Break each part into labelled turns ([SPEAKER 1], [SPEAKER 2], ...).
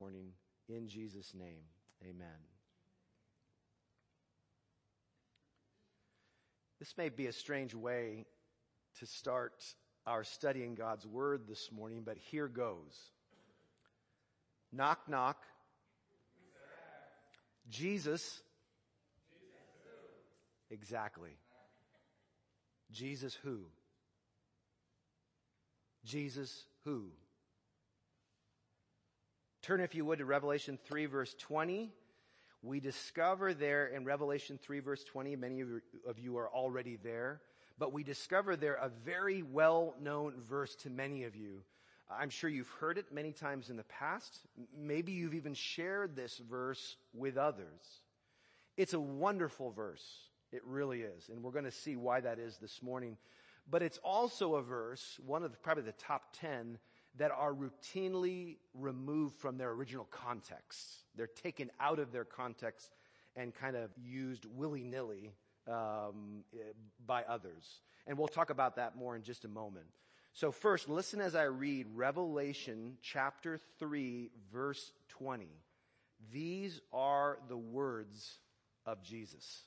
[SPEAKER 1] morning. In Jesus' name, amen. This may be a strange way to start our study in God's Word this morning, but here goes. Knock, knock. Jesus. Exactly. Jesus who? Jesus who? Turn, if you would, to Revelation 3, verse 20. We discover there in Revelation 3, verse 20, many of you are already there, but we discover there a very well known verse to many of you. I'm sure you've heard it many times in the past. Maybe you've even shared this verse with others. It's a wonderful verse. It really is. And we're going to see why that is this morning. But it's also a verse, one of the, probably the top 10 that are routinely removed from their original context. They're taken out of their context and kind of used willy nilly um, by others. And we'll talk about that more in just a moment. So, first, listen as I read Revelation chapter 3, verse 20. These are the words of Jesus.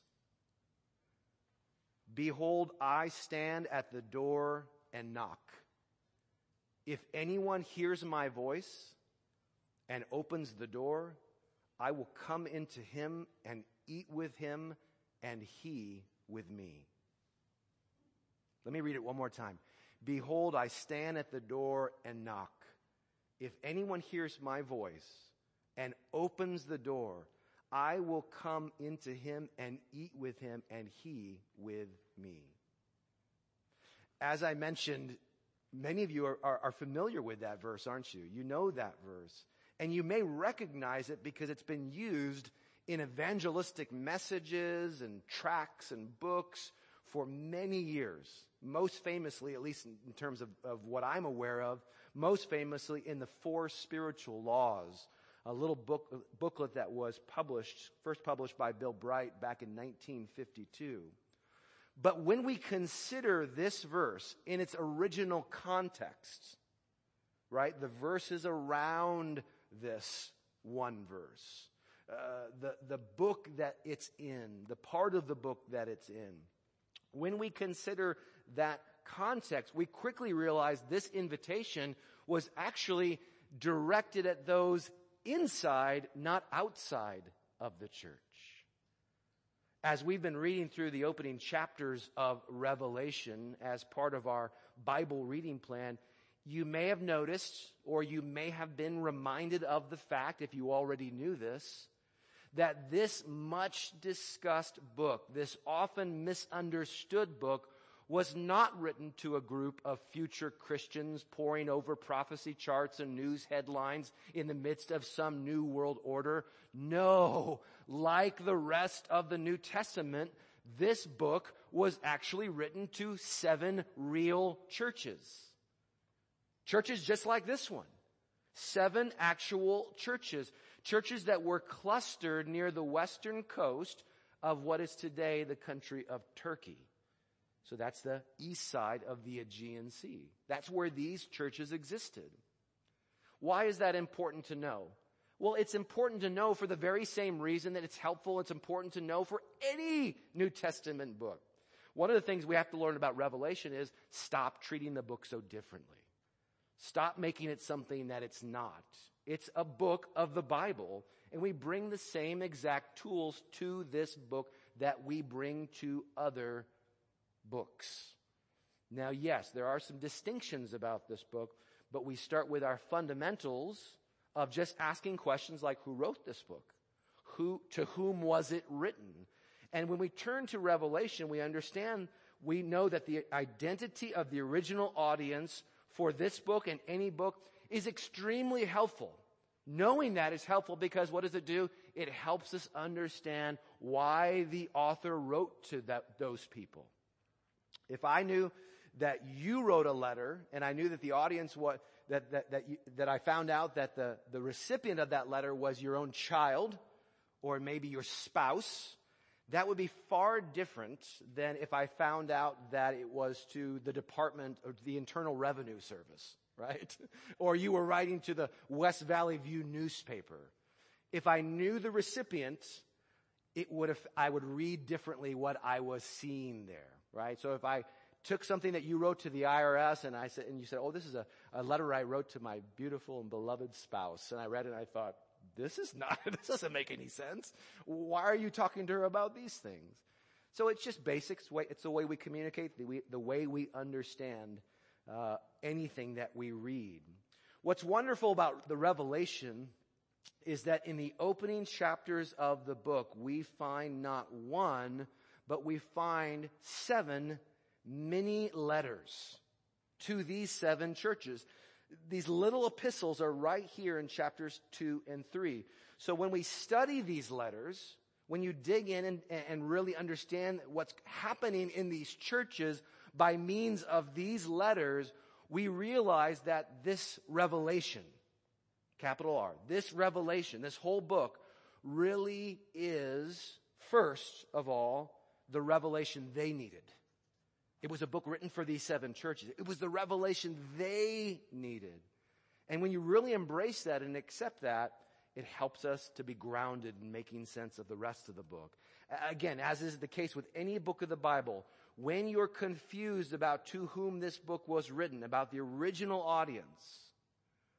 [SPEAKER 1] Behold, I stand at the door and knock. If anyone hears my voice and opens the door, I will come into him and eat with him and he with me. Let me read it one more time. Behold, I stand at the door and knock. If anyone hears my voice and opens the door, I will come into him and eat with him and he with me. As I mentioned Many of you are, are, are, familiar with that verse, aren't you? You know that verse. And you may recognize it because it's been used in evangelistic messages and tracts and books for many years. Most famously, at least in, in terms of, of what I'm aware of, most famously in the Four Spiritual Laws, a little book, booklet that was published, first published by Bill Bright back in 1952. But when we consider this verse in its original context, right, the verses around this one verse, uh, the, the book that it's in, the part of the book that it's in, when we consider that context, we quickly realize this invitation was actually directed at those inside, not outside of the church as we've been reading through the opening chapters of Revelation as part of our Bible reading plan, you may have noticed, or you may have been reminded of the fact, if you already knew this, that this much discussed book, this often misunderstood book, was not written to a group of future Christians poring over prophecy charts and news headlines in the midst of some new world order. No, like the rest of the New Testament, this book was actually written to seven real churches. Churches just like this one. Seven actual churches. Churches that were clustered near the western coast of what is today the country of Turkey. So that's the east side of the Aegean Sea. That's where these churches existed. Why is that important to know? Well, it's important to know for the very same reason that it's helpful, it's important to know for any New Testament book. One of the things we have to learn about Revelation is stop treating the book so differently. Stop making it something that it's not. It's a book of the Bible, and we bring the same exact tools to this book that we bring to other books. Now, yes, there are some distinctions about this book, but we start with our fundamentals of just asking questions like who wrote this book? Who, to whom was it written? And when we turn to Revelation, we understand, we know that the identity of the original audience for this book and any book is extremely helpful. Knowing that is helpful because what does it do? It helps us understand why the author wrote to that, those people. If I knew that you wrote a letter and I knew that the audience what that that that, you, that I found out that the the recipient of that letter was your own child or maybe your spouse, that would be far different than if I found out that it was to the Department of the Internal Revenue Service. right? Or you were writing to the West Valley View newspaper. If I knew the recipient, it would have, I would read differently what I was seeing there, right? So if I took something that you wrote to the IRS and I said, and you said, oh, this is a, a letter I wrote to my beautiful and beloved spouse. And I read it and I thought, this is not, this doesn't make any sense. Why are you talking to her about these things? So it's just basics. It's the way we communicate, the, the way we understand uh, anything that we read. What's wonderful about the Revelation is that in the opening chapters of the book, we find not one, but we find seven mini letters to these seven churches. These little epistles are right here in chapters two and three. So when we study these letters, when you dig in and, and really understand what's happening in these churches by means of these letters, we realize that this revelation, capital R, this revelation, this whole book really is, first of all, the revelation they needed. It was a book written for these seven churches. It was the revelation they needed. And when you really embrace that and accept that, it helps us to be grounded in making sense of the rest of the book. Again, as is the case with any book of the Bible, when you're confused about to whom this book was written, about the original audience,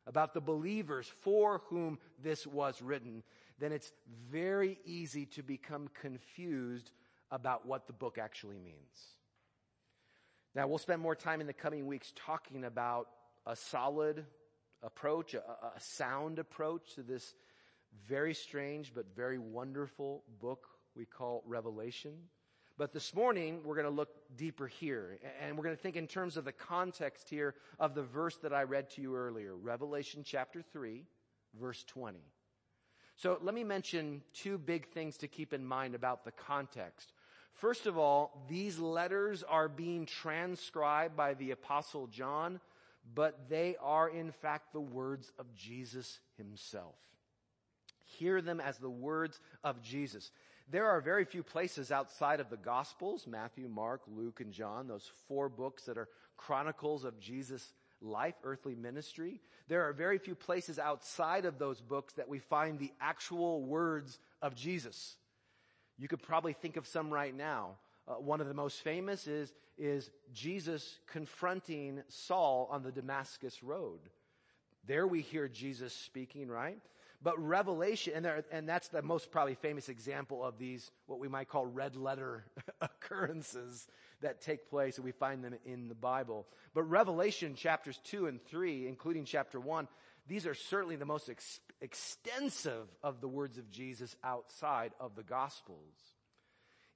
[SPEAKER 1] about the believers for whom this was written, then it's very easy to become confused about what the book actually means. Now, we'll spend more time in the coming weeks talking about a solid approach, a, a sound approach to this very strange but very wonderful book we call Revelation. But this morning, we're going to look deeper here. And we're going to think in terms of the context here of the verse that I read to you earlier, Revelation chapter 3, verse 20. So let me mention two big things to keep in mind about the context. First of all, these letters are being transcribed by the apostle John, but they are in fact the words of Jesus himself. Hear them as the words of Jesus. There are very few places outside of the Gospels, Matthew, Mark, Luke, and John, those four books that are chronicles of Jesus' life, earthly ministry. There are very few places outside of those books that we find the actual words of Jesus. You could probably think of some right now. Uh, one of the most famous is, is Jesus confronting Saul on the Damascus road. There we hear Jesus speaking, right? But Revelation, and, there, and that's the most probably famous example of these, what we might call red letter occurrences that take place, and we find them in the Bible. But Revelation chapters 2 and 3, including chapter 1, these are certainly the most extensive of the words of Jesus outside of the Gospels.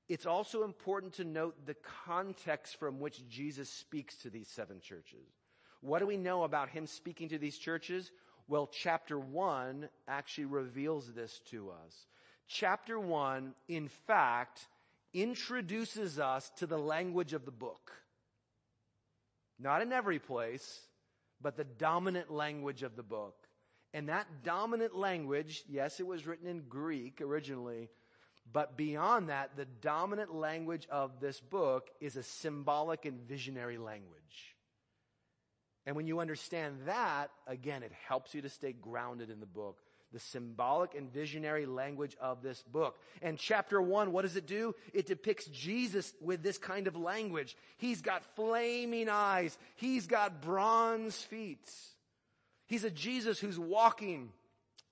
[SPEAKER 1] It's also important to note the context from which Jesus speaks to these seven churches. What do we know about him speaking to these churches? Well, chapter 1 actually reveals this to us. Chapter 1, in fact, introduces us to the language of the book. Not in every place, but the dominant language of the book. And that dominant language, yes, it was written in Greek originally, but beyond that, the dominant language of this book is a symbolic and visionary language. And when you understand that, again, it helps you to stay grounded in the book. The symbolic and visionary language of this book. And chapter one, what does it do? It depicts Jesus with this kind of language. He's got flaming eyes. He's got bronze feet. He's a Jesus who's walking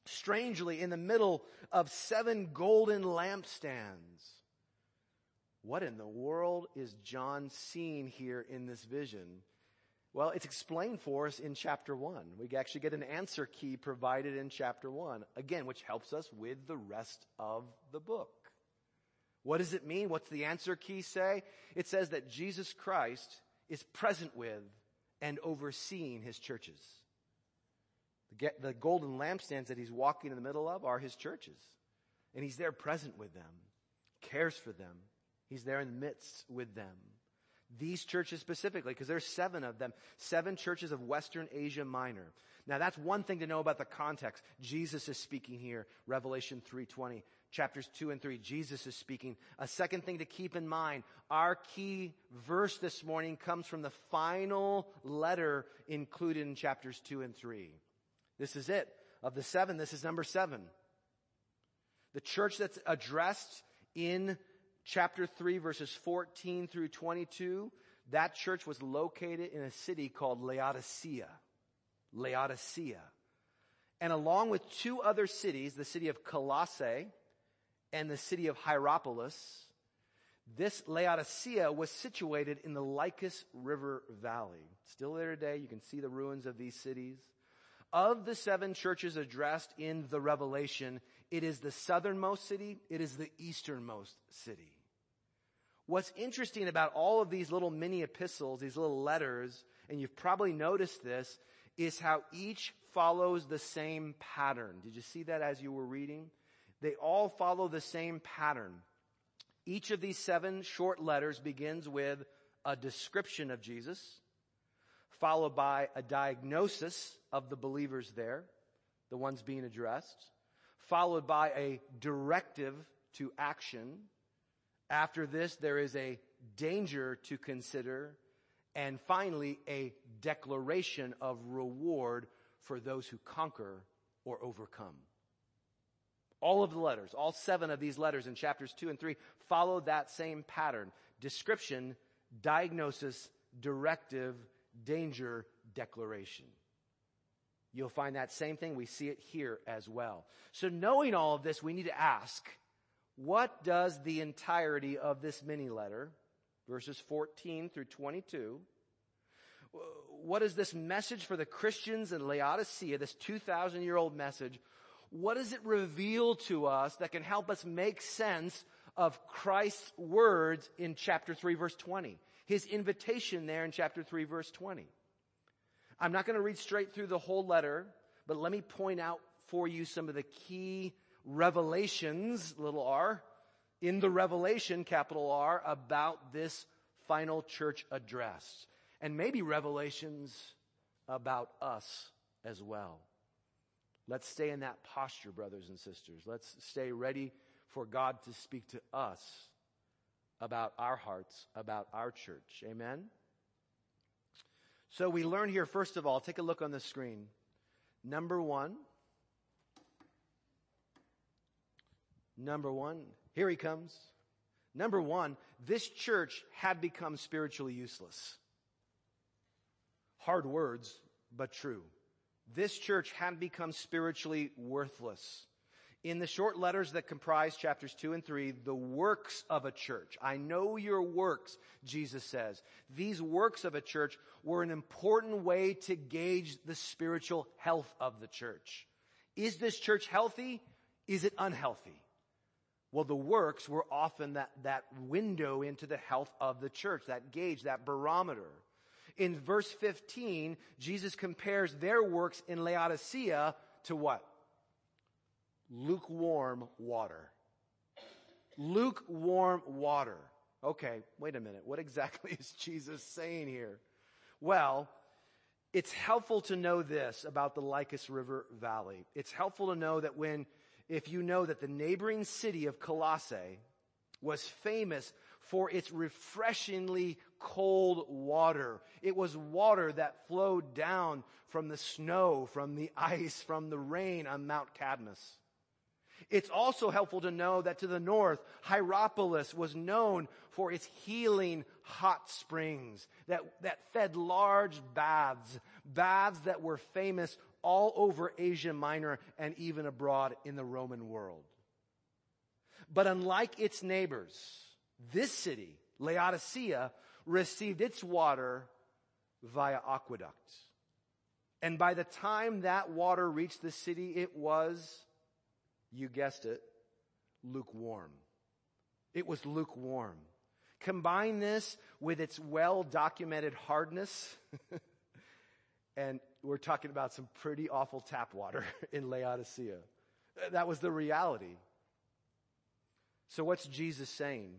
[SPEAKER 1] strangely in the middle of seven golden lampstands. What in the world is John seeing here in this vision? Well, it's explained for us in chapter 1. We actually get an answer key provided in chapter 1, again, which helps us with the rest of the book. What does it mean? What's the answer key say? It says that Jesus Christ is present with and overseeing his churches. The golden lampstands that he's walking in the middle of are his churches. And he's there present with them, cares for them. He's there in the midst with them. These churches specifically, because there's seven of them, seven churches of Western Asia Minor. Now that's one thing to know about the context. Jesus is speaking here, Revelation 3:20, chapters 2 and 3. Jesus is speaking. A second thing to keep in mind, our key verse this morning comes from the final letter included in chapters 2 and 3. This is it. Of the seven, this is number seven. The church that's addressed in chapter 3 verses 14 through 22, that church was located in a city called Laodicea. Laodicea. And along with two other cities, the city of Colossae and the city of Hierapolis, this Laodicea was situated in the Lycus River Valley. Still there today. You can see the ruins of these cities. Of the seven churches addressed in the Revelation, it is the southernmost city. It is the easternmost city. What's interesting about all of these little mini epistles, these little letters, and you've probably noticed this, is how each follows the same pattern. Did you see that as you were reading? They all follow the same pattern. Each of these seven short letters begins with a description of Jesus, followed by a diagnosis of the believers there, the ones being addressed, followed by a directive to action. After this, there is a danger to consider and finally, a declaration of reward for those who conquer or overcome. All of the letters, all seven of these letters in chapters two and three follow that same pattern. Description, diagnosis, directive, danger, declaration. You'll find that same thing. We see it here as well. So knowing all of this, we need to ask, what does the entirety of this mini letter verses 14 through 22. What is this message for the Christians in Laodicea, this 2,000 year old message? What does it reveal to us that can help us make sense of Christ's words in chapter 3 verse 20? His invitation there in chapter 3 verse 20. I'm not going to read straight through the whole letter, but let me point out for you some of the key revelations, little r, in the revelation, capital R, about this final church address. And maybe revelations about us as well. Let's stay in that posture, brothers and sisters. Let's stay ready for God to speak to us about our hearts, about our church. Amen? So we learn here, first of all, take a look on the screen. Number one, number one, here he comes. Number one, this church had become spiritually useless. Hard words, but true. This church had become spiritually worthless. In the short letters that comprise chapters two and three, the works of a church. I know your works, Jesus says. These works of a church were an important way to gauge the spiritual health of the church. Is this church healthy? Is it unhealthy? Well, the works were often that, that window into the health of the church, that gauge, that barometer. In verse 15, Jesus compares their works in Laodicea to what? Lukewarm water. Lukewarm water. Okay, wait a minute. What exactly is Jesus saying here? Well, it's helpful to know this about the Lycus River Valley. It's helpful to know that when if you know that the neighboring city of Colossae was famous for its refreshingly cold water. It was water that flowed down from the snow, from the ice, from the rain on Mount Cadmus. It's also helpful to know that to the north, Hierapolis was known for its healing hot springs that, that fed large baths, baths that were famous all over Asia Minor and even abroad in the Roman world. But unlike its neighbors, this city, Laodicea, received its water via aqueducts. And by the time that water reached the city, it was, you guessed it, lukewarm. It was lukewarm. Combine this with its well documented hardness, and we're talking about some pretty awful tap water in Laodicea. That was the reality. So what's Jesus saying?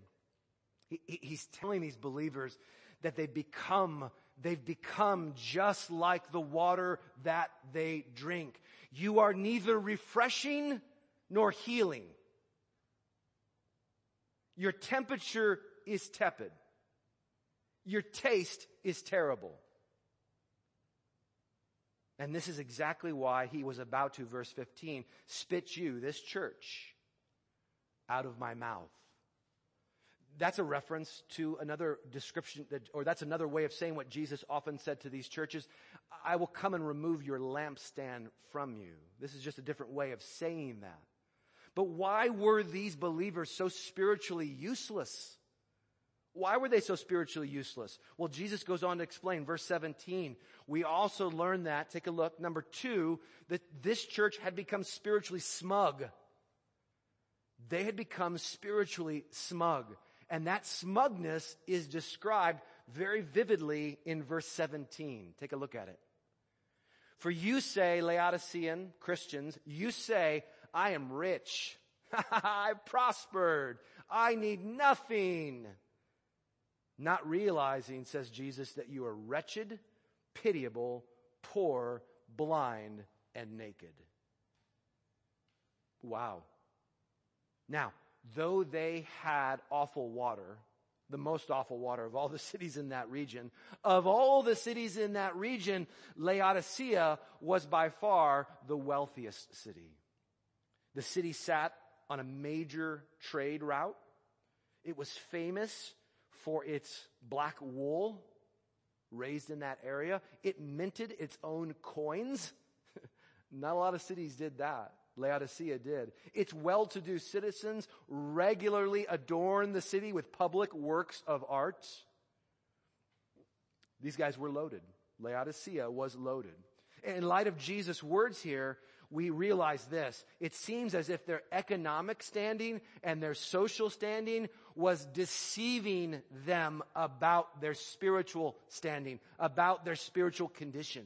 [SPEAKER 1] He, he's telling these believers that they've become they've become just like the water that they drink. You are neither refreshing nor healing. Your temperature is tepid. Your taste is terrible. And this is exactly why he was about to, verse 15, spit you, this church, out of my mouth. That's a reference to another description, that, or that's another way of saying what Jesus often said to these churches. I will come and remove your lampstand from you. This is just a different way of saying that. But why were these believers so spiritually useless? Why were they so spiritually useless? Well, Jesus goes on to explain, verse 17. We also learn that, take a look, number two, that this church had become spiritually smug. They had become spiritually smug. And that smugness is described very vividly in verse 17. Take a look at it. For you say, Laodicean Christians, you say, I am rich. I've prospered. I need nothing. Not realizing, says Jesus, that you are wretched, pitiable, poor, blind, and naked. Wow. Now, though they had awful water, the most awful water of all the cities in that region, of all the cities in that region, Laodicea was by far the wealthiest city. The city sat on a major trade route. It was famous for its black wool raised in that area. It minted its own coins. Not a lot of cities did that. Laodicea did. Its well-to-do citizens regularly adorn the city with public works of art. These guys were loaded. Laodicea was loaded. In light of Jesus' words here, we realize this. It seems as if their economic standing and their social standing was deceiving them about their spiritual standing, about their spiritual condition.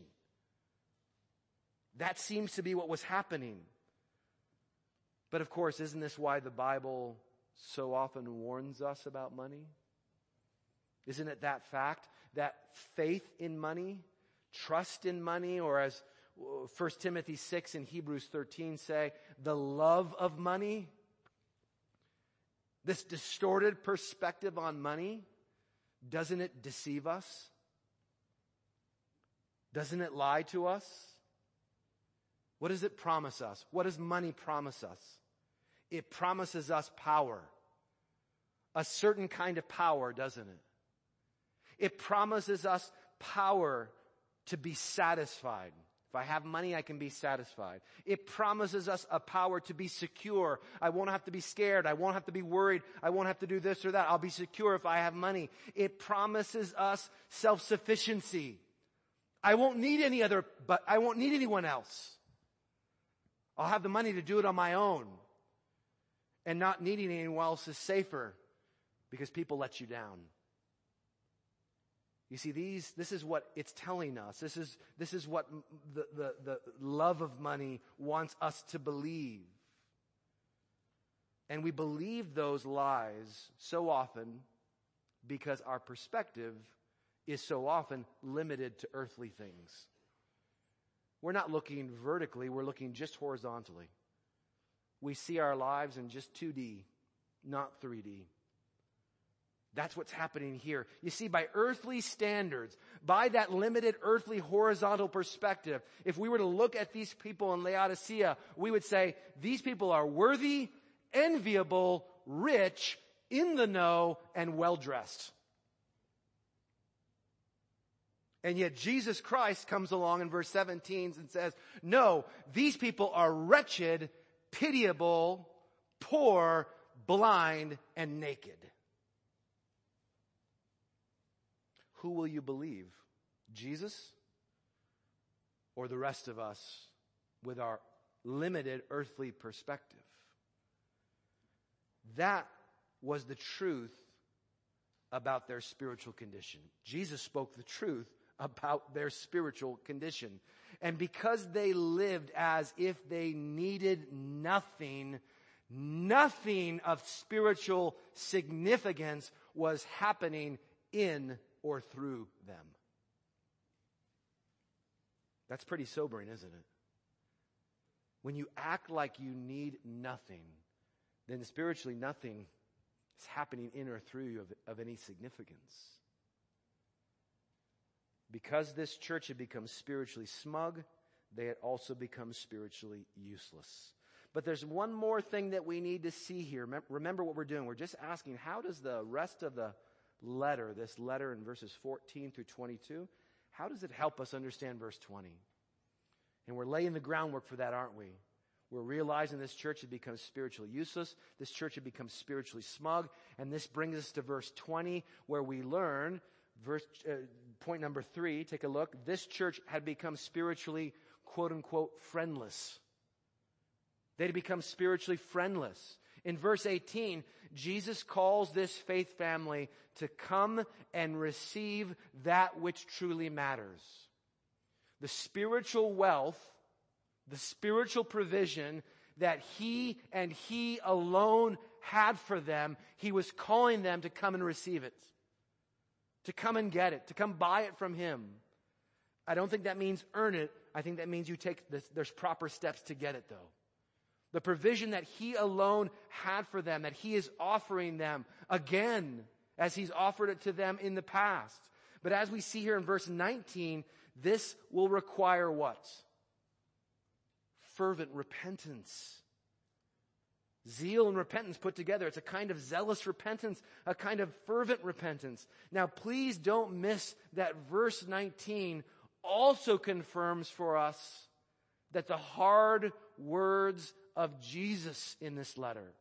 [SPEAKER 1] That seems to be what was happening. But of course, isn't this why the Bible so often warns us about money? Isn't it that fact that faith in money, trust in money, or as 1 Timothy 6 and Hebrews 13 say, the love of money, this distorted perspective on money, doesn't it deceive us? Doesn't it lie to us? What does it promise us? What does money promise us? It promises us power. A certain kind of power, doesn't it? It promises us power to be satisfied. If I have money, I can be satisfied. It promises us a power to be secure. I won't have to be scared. I won't have to be worried. I won't have to do this or that. I'll be secure if I have money. It promises us self-sufficiency. I won't need any other, but I won't need anyone else. I'll have the money to do it on my own. And not needing anyone else is safer because people let you down. You see, these, this is what it's telling us. This is, this is what the, the, the love of money wants us to believe. And we believe those lies so often because our perspective is so often limited to earthly things. We're not looking vertically, we're looking just horizontally. We see our lives in just 2D, not 3D. That's what's happening here. You see, by earthly standards, by that limited earthly horizontal perspective, if we were to look at these people in Laodicea, we would say, these people are worthy, enviable, rich, in the know, and well dressed. And yet Jesus Christ comes along in verse 17 and says, no, these people are wretched, pitiable, poor, blind, and naked. Who will you believe? Jesus or the rest of us with our limited earthly perspective? That was the truth about their spiritual condition. Jesus spoke the truth about their spiritual condition. And because they lived as if they needed nothing, nothing of spiritual significance was happening in or through them. That's pretty sobering, isn't it? When you act like you need nothing, then spiritually nothing is happening in or through you of, of any significance. Because this church had become spiritually smug, they had also become spiritually useless. But there's one more thing that we need to see here. Remember what we're doing. We're just asking, how does the rest of the letter, this letter in verses 14 through 22, how does it help us understand verse 20? And we're laying the groundwork for that, aren't we? We're realizing this church had become spiritually useless. This church had become spiritually smug. And this brings us to verse 20, where we learn, verse, uh, point number three, take a look. This church had become spiritually, quote unquote, friendless. They'd become spiritually friendless. In verse 18, Jesus calls this faith family to come and receive that which truly matters. The spiritual wealth, the spiritual provision that he and he alone had for them, he was calling them to come and receive it. To come and get it, to come buy it from him. I don't think that means earn it. I think that means you take this, there's proper steps to get it though. The provision that He alone had for them, that He is offering them again as He's offered it to them in the past. But as we see here in verse 19, this will require what? Fervent repentance. Zeal and repentance put together. It's a kind of zealous repentance, a kind of fervent repentance. Now, please don't miss that verse 19 also confirms for us that the hard words of Jesus in this letter.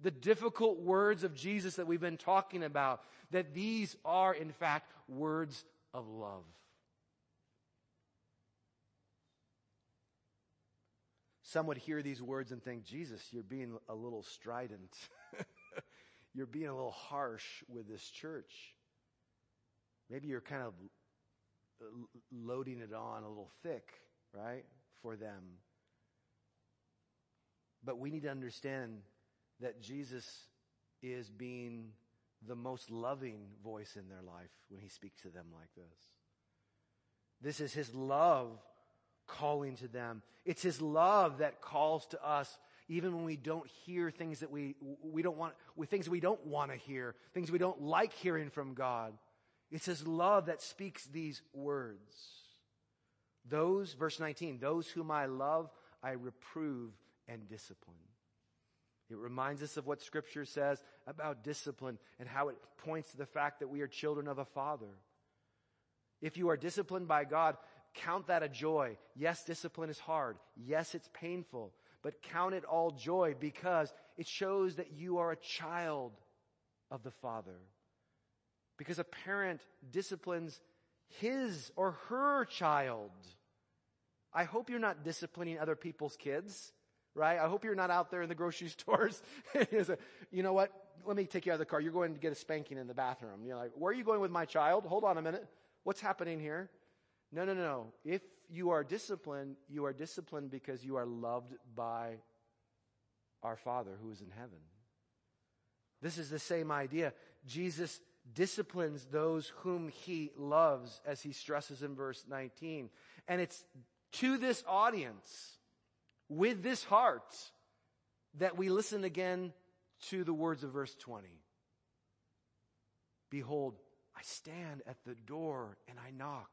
[SPEAKER 1] The difficult words of Jesus that we've been talking about, that these are in fact words of love. Some would hear these words and think, Jesus, you're being a little strident. you're being a little harsh with this church. Maybe you're kind of loading it on a little thick, right, for them. But we need to understand that Jesus is being the most loving voice in their life when he speaks to them like this. This is his love calling to them. It's his love that calls to us even when we don't hear things that we, we don't want, things we don't want to hear, things we don't like hearing from God. It's his love that speaks these words. Those, verse 19, those whom I love, I reprove and discipline. It reminds us of what scripture says about discipline and how it points to the fact that we are children of a father. If you are disciplined by God, count that a joy. Yes, discipline is hard. Yes, it's painful, but count it all joy because it shows that you are a child of the father. Because a parent disciplines his or her child. I hope you're not disciplining other people's kids right? I hope you're not out there in the grocery stores. you know what? Let me take you out of the car. You're going to get a spanking in the bathroom. You're like, where are you going with my child? Hold on a minute. What's happening here? No, no, no. If you are disciplined, you are disciplined because you are loved by our Father who is in heaven. This is the same idea. Jesus disciplines those whom he loves, as he stresses in verse 19. And it's to this audience with this heart that we listen again to the words of verse 20. Behold, I stand at the door and I knock.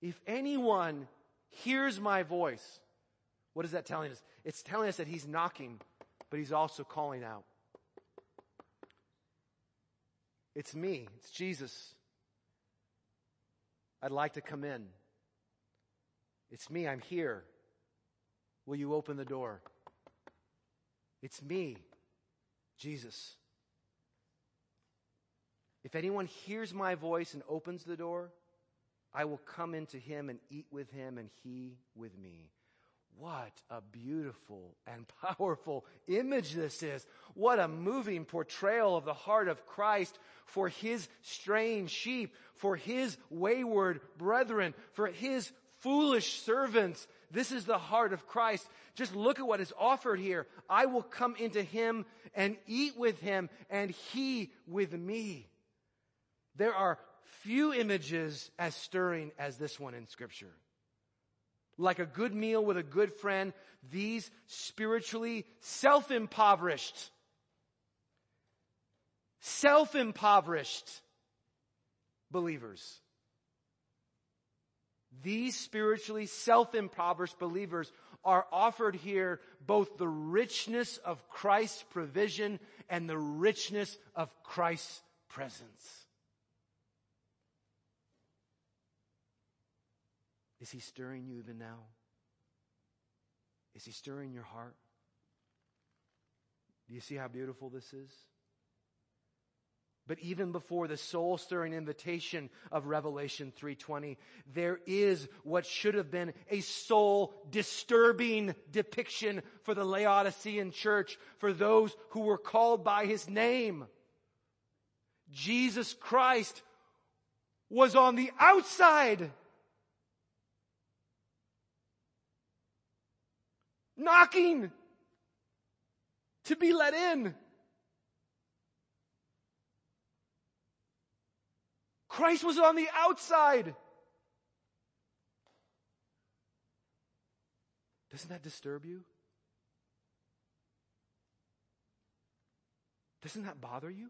[SPEAKER 1] If anyone hears my voice, what is that telling us? It's telling us that he's knocking, but he's also calling out. It's me. It's Jesus. I'd like to come in. It's me, I'm here. Will you open the door? It's me, Jesus. If anyone hears my voice and opens the door, I will come into him and eat with him and he with me. What a beautiful and powerful image this is. What a moving portrayal of the heart of Christ for his straying sheep, for his wayward brethren, for his foolish servants. This is the heart of Christ. Just look at what is offered here. I will come into him and eat with him and he with me. There are few images as stirring as this one in scripture. Like a good meal with a good friend, these spiritually self-impoverished, self-impoverished believers. These spiritually self-impoverished believers are offered here both the richness of Christ's provision and the richness of Christ's presence. Is he stirring you even now? Is he stirring your heart? Do you see how beautiful this is? But even before the soul-stirring invitation of Revelation 3:20, there is what should have been a soul-disturbing depiction for the Laodicean church, for those who were called by his name. Jesus Christ was on the outside. Knocking to be let in. Christ was on the outside. Doesn't that disturb you? Doesn't that bother you?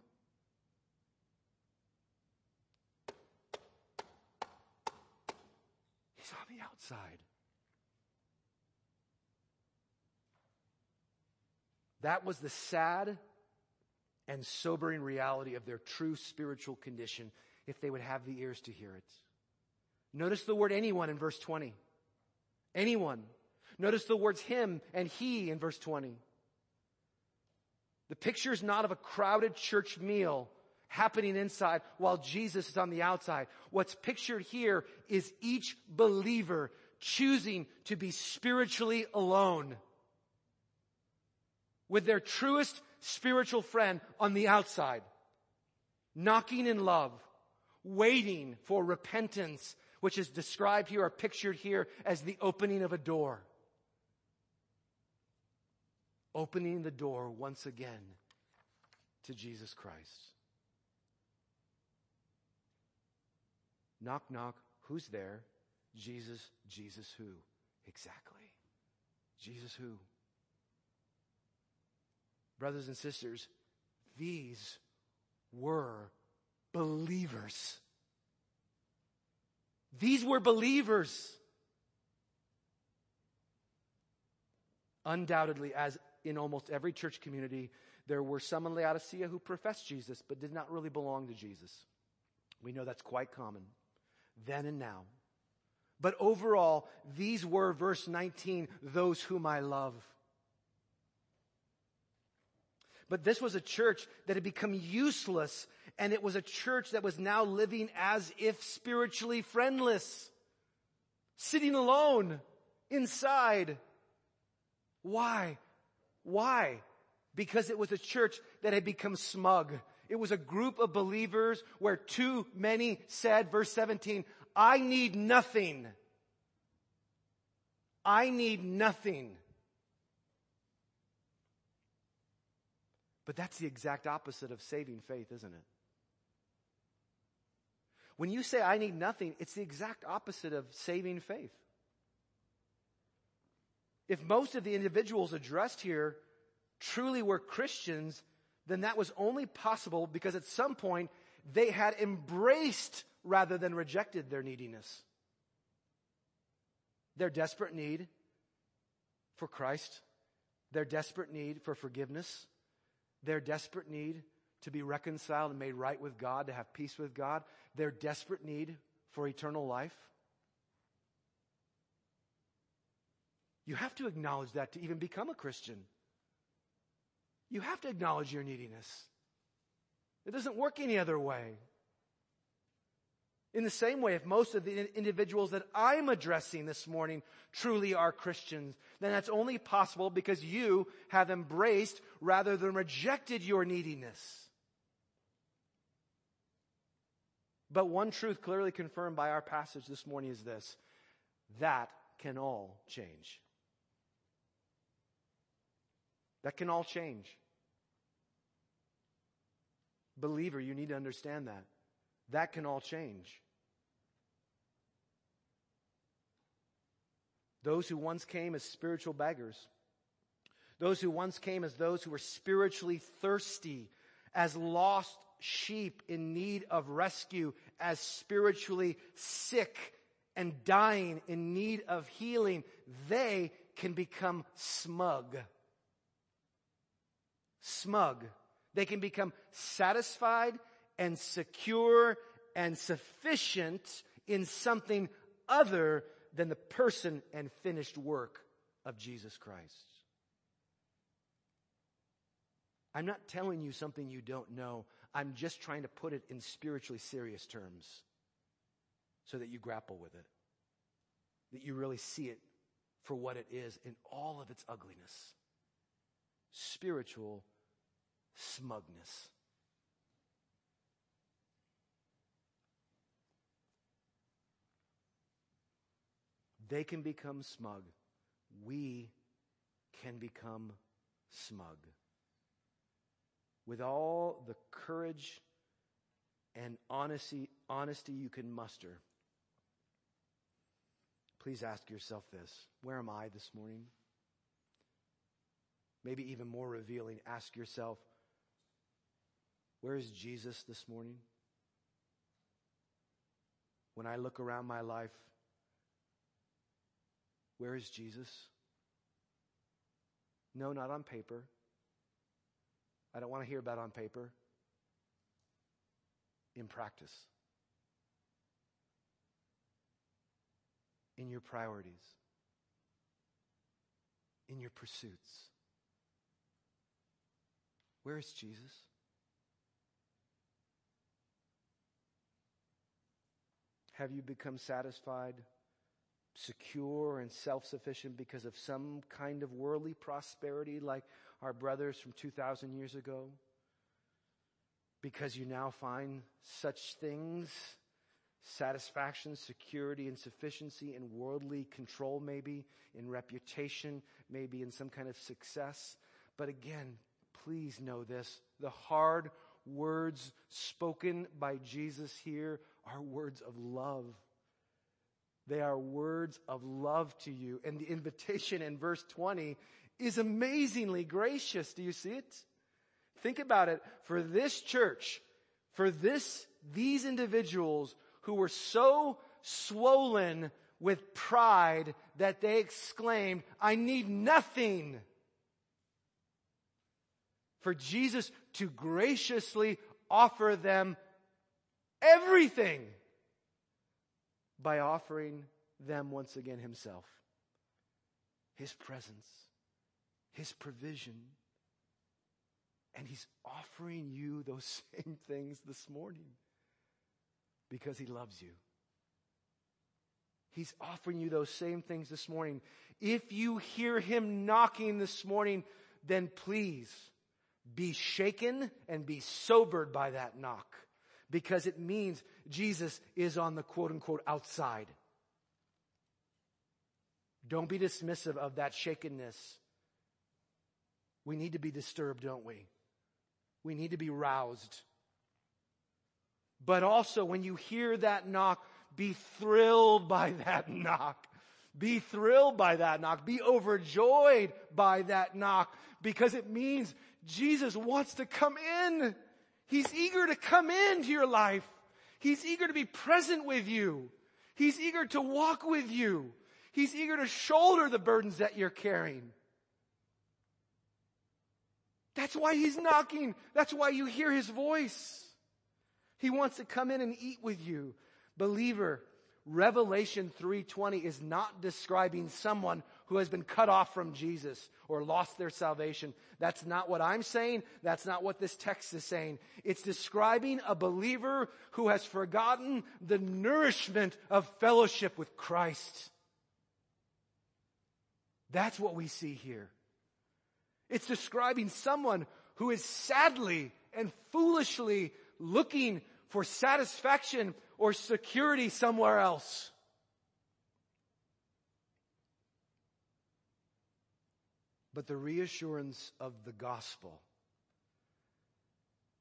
[SPEAKER 1] He's on the outside. That was the sad and sobering reality of their true spiritual condition if they would have the ears to hear it. Notice the word anyone in verse 20. Anyone. Notice the words him and he in verse 20. The picture is not of a crowded church meal happening inside while Jesus is on the outside. What's pictured here is each believer choosing to be spiritually alone with their truest spiritual friend on the outside, knocking in love, waiting for repentance, which is described here or pictured here as the opening of a door. Opening the door once again to Jesus Christ. Knock, knock. Who's there? Jesus. Jesus who? Exactly. Jesus who? Brothers and sisters, these were believers. These were believers. Undoubtedly, as in almost every church community, there were some in Laodicea who professed Jesus but did not really belong to Jesus. We know that's quite common then and now. But overall, these were, verse 19, those whom I love. But this was a church that had become useless and it was a church that was now living as if spiritually friendless, sitting alone inside. Why? Why? Because it was a church that had become smug. It was a group of believers where too many said, verse 17, I need nothing. I need nothing. But that's the exact opposite of saving faith, isn't it? When you say, I need nothing, it's the exact opposite of saving faith. If most of the individuals addressed here truly were Christians, then that was only possible because at some point they had embraced rather than rejected their neediness. Their desperate need for Christ, their desperate need for forgiveness, their desperate need to be reconciled and made right with God, to have peace with God, their desperate need for eternal life. You have to acknowledge that to even become a Christian. You have to acknowledge your neediness. It doesn't work any other way. In the same way, if most of the individuals that I'm addressing this morning truly are Christians, then that's only possible because you have embraced rather than rejected your neediness. But one truth clearly confirmed by our passage this morning is this that can all change. That can all change. Believer, you need to understand that. that can all change. Those who once came as spiritual beggars, those who once came as those who were spiritually thirsty, as lost sheep in need of rescue, as spiritually sick and dying in need of healing, they can become smug. Smug. They can become satisfied and secure and sufficient in something other than the person and finished work of Jesus Christ. I'm not telling you something you don't know. I'm just trying to put it in spiritually serious terms so that you grapple with it, that you really see it for what it is in all of its ugliness. Spiritual smugness. They can become smug. We can become smug. With all the courage and honesty, honesty you can muster, please ask yourself this Where am I this morning? Maybe even more revealing, ask yourself, Where is Jesus this morning? When I look around my life, where is Jesus? No, not on paper. I don't want to hear about on paper. In practice. In your priorities. In your pursuits. Where is Jesus? Have you become satisfied secure and self-sufficient because of some kind of worldly prosperity like our brothers from 2,000 years ago? Because you now find such things, satisfaction, security, and sufficiency in worldly control maybe, in reputation, maybe in some kind of success. But again, please know this. The hard words spoken by Jesus here are words of love they are words of love to you. And the invitation in verse 20 is amazingly gracious. Do you see it? Think about it. For this church, for this, these individuals who were so swollen with pride that they exclaimed, I need nothing. For Jesus to graciously offer them everything by offering them once again Himself, His presence, His provision. And He's offering you those same things this morning because He loves you. He's offering you those same things this morning. If you hear Him knocking this morning, then please be shaken and be sobered by that knock because it means Jesus is on the quote unquote outside. Don't be dismissive of that shakenness. We need to be disturbed, don't we? We need to be roused. But also, when you hear that knock, be thrilled by that knock. Be thrilled by that knock. Be overjoyed by that knock because it means Jesus wants to come in. He's eager to come into your life. He's eager to be present with you. He's eager to walk with you. He's eager to shoulder the burdens that you're carrying. That's why he's knocking. That's why you hear his voice. He wants to come in and eat with you. Believer, Revelation 3:20 is not describing someone who has been cut off from Jesus or lost their salvation. That's not what I'm saying. That's not what this text is saying. It's describing a believer who has forgotten the nourishment of fellowship with Christ. That's what we see here. It's describing someone who is sadly and foolishly looking for satisfaction or security somewhere else. But the reassurance of the gospel,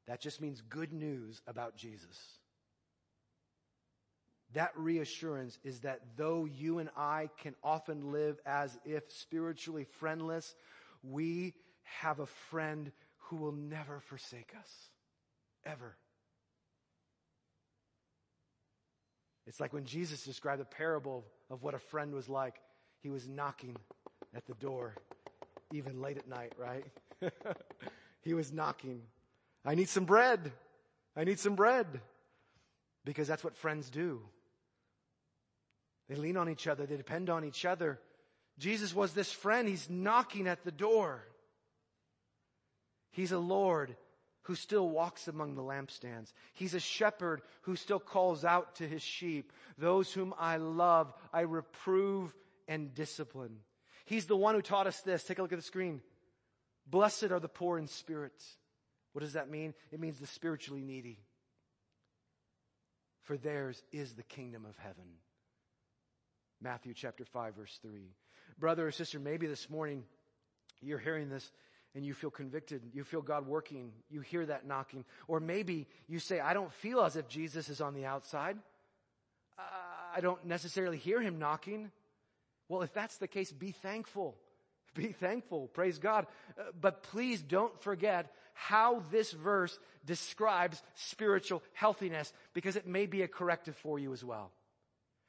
[SPEAKER 1] that just means good news about Jesus. that reassurance is that though you and I can often live as if spiritually friendless, we have a friend who will never forsake us. Ever. It's like when Jesus described the parable of what a friend was like. He was knocking at the door, even late at night, right? he was knocking. I need some bread. I need some bread. Because that's what friends do. They lean on each other. They depend on each other. Jesus was this friend. He's knocking at the door. He's a Lord who still walks among the lampstands. He's a shepherd who still calls out to his sheep. Those whom I love, I reprove and discipline. He's the one who taught us this. Take a look at the screen. Blessed are the poor in spirit. What does that mean? It means the spiritually needy. For theirs is the kingdom of heaven. Matthew chapter 5 verse 3. Brother or sister, maybe this morning you're hearing this and you feel convicted. You feel God working. You hear that knocking. Or maybe you say, I don't feel as if Jesus is on the outside. Uh, I don't necessarily hear him knocking. Well, if that's the case, be thankful. Be thankful. Praise God. Uh, but please don't forget how this verse describes spiritual healthiness because it may be a corrective for you as well.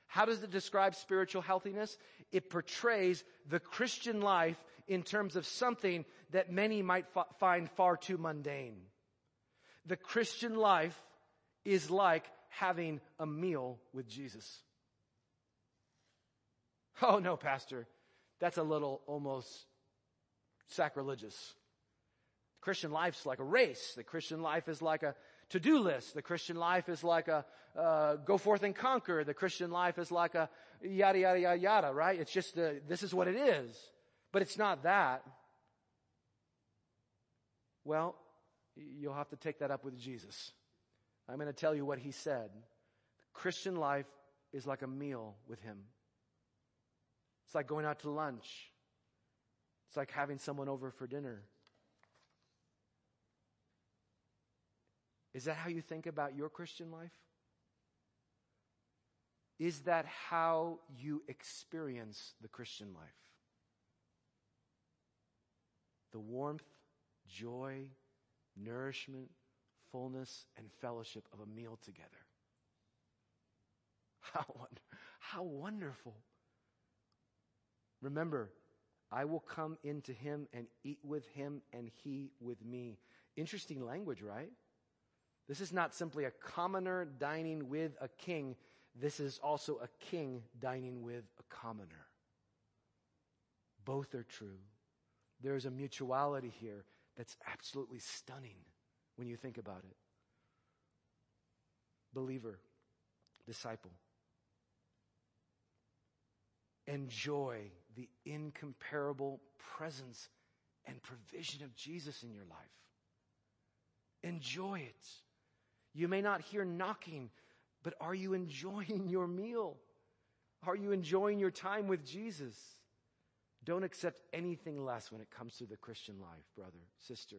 [SPEAKER 1] How does it describe spiritual healthiness? It portrays the Christian life in terms of something that many might f- find far too mundane. The Christian life is like having a meal with Jesus. Oh no, pastor. That's a little almost sacrilegious. Christian life's like a race. The Christian life is like a to-do list. The Christian life is like a uh, go forth and conquer. The Christian life is like a yada yada yada yada. Right? It's just a, this is what it is, but it's not that. Well, you'll have to take that up with Jesus. I'm going to tell you what he said. Christian life is like a meal with him. It's like going out to lunch. It's like having someone over for dinner. Is that how you think about your Christian life? Is that how you experience the Christian life? The warmth, joy, nourishment, fullness, and fellowship of a meal together. How, how wonderful. Remember, I will come into him and eat with him and he with me. Interesting language, right? This is not simply a commoner dining with a king. This is also a king dining with a commoner. Both are true. There is a mutuality here that's absolutely stunning when you think about it. Believer, disciple, enjoy the incomparable presence and provision of Jesus in your life. Enjoy it. You may not hear knocking, but are you enjoying your meal? Are you enjoying your time with Jesus? Don't accept anything less when it comes to the Christian life, brother, sister.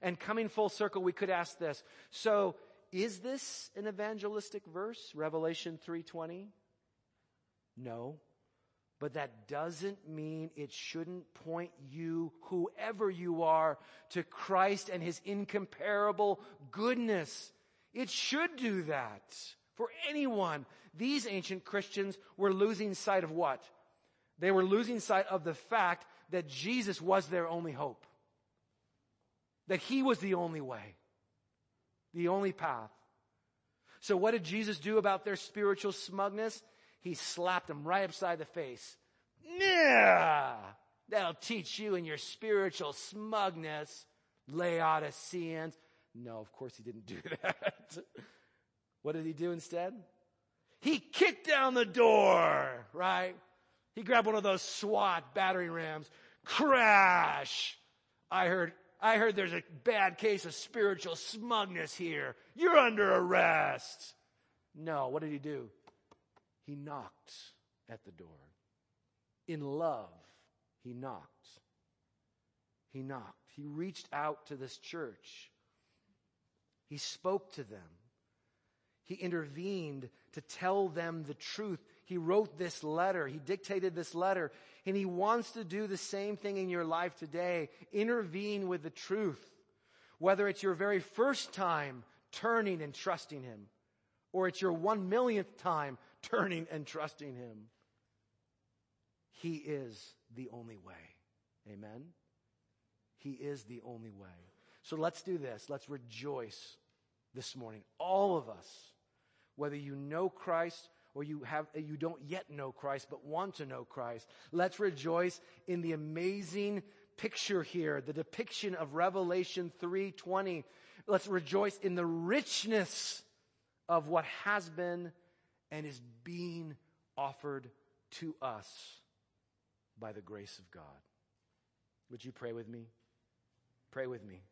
[SPEAKER 1] And coming full circle, we could ask this. So, is this an evangelistic verse, Revelation 3:20? No. But that doesn't mean it shouldn't point you, whoever you are, to Christ and his incomparable goodness. It should do that for anyone. These ancient Christians were losing sight of what? They were losing sight of the fact that Jesus was their only hope. That he was the only way. The only path. So what did Jesus do about their spiritual smugness? He slapped him right upside the face. Yeah, that'll teach you in your spiritual smugness, Laodiceans. No, of course he didn't do that. what did he do instead? He kicked down the door, right? He grabbed one of those SWAT battering rams. Crash! I heard, I heard there's a bad case of spiritual smugness here. You're under arrest. No, what did he do? He knocked at the door. In love, he knocked. He knocked. He reached out to this church. He spoke to them. He intervened to tell them the truth. He wrote this letter. He dictated this letter. And he wants to do the same thing in your life today. Intervene with the truth. Whether it's your very first time turning and trusting him, or it's your one millionth time turning and trusting him. He is the only way. Amen? He is the only way. So let's do this. Let's rejoice this morning. All of us, whether you know Christ or you have, you don't yet know Christ, but want to know Christ. Let's rejoice in the amazing picture here, the depiction of Revelation 3:20. Let's rejoice in the richness of what has been and is being offered to us by the grace of God. Would you pray with me? Pray with me.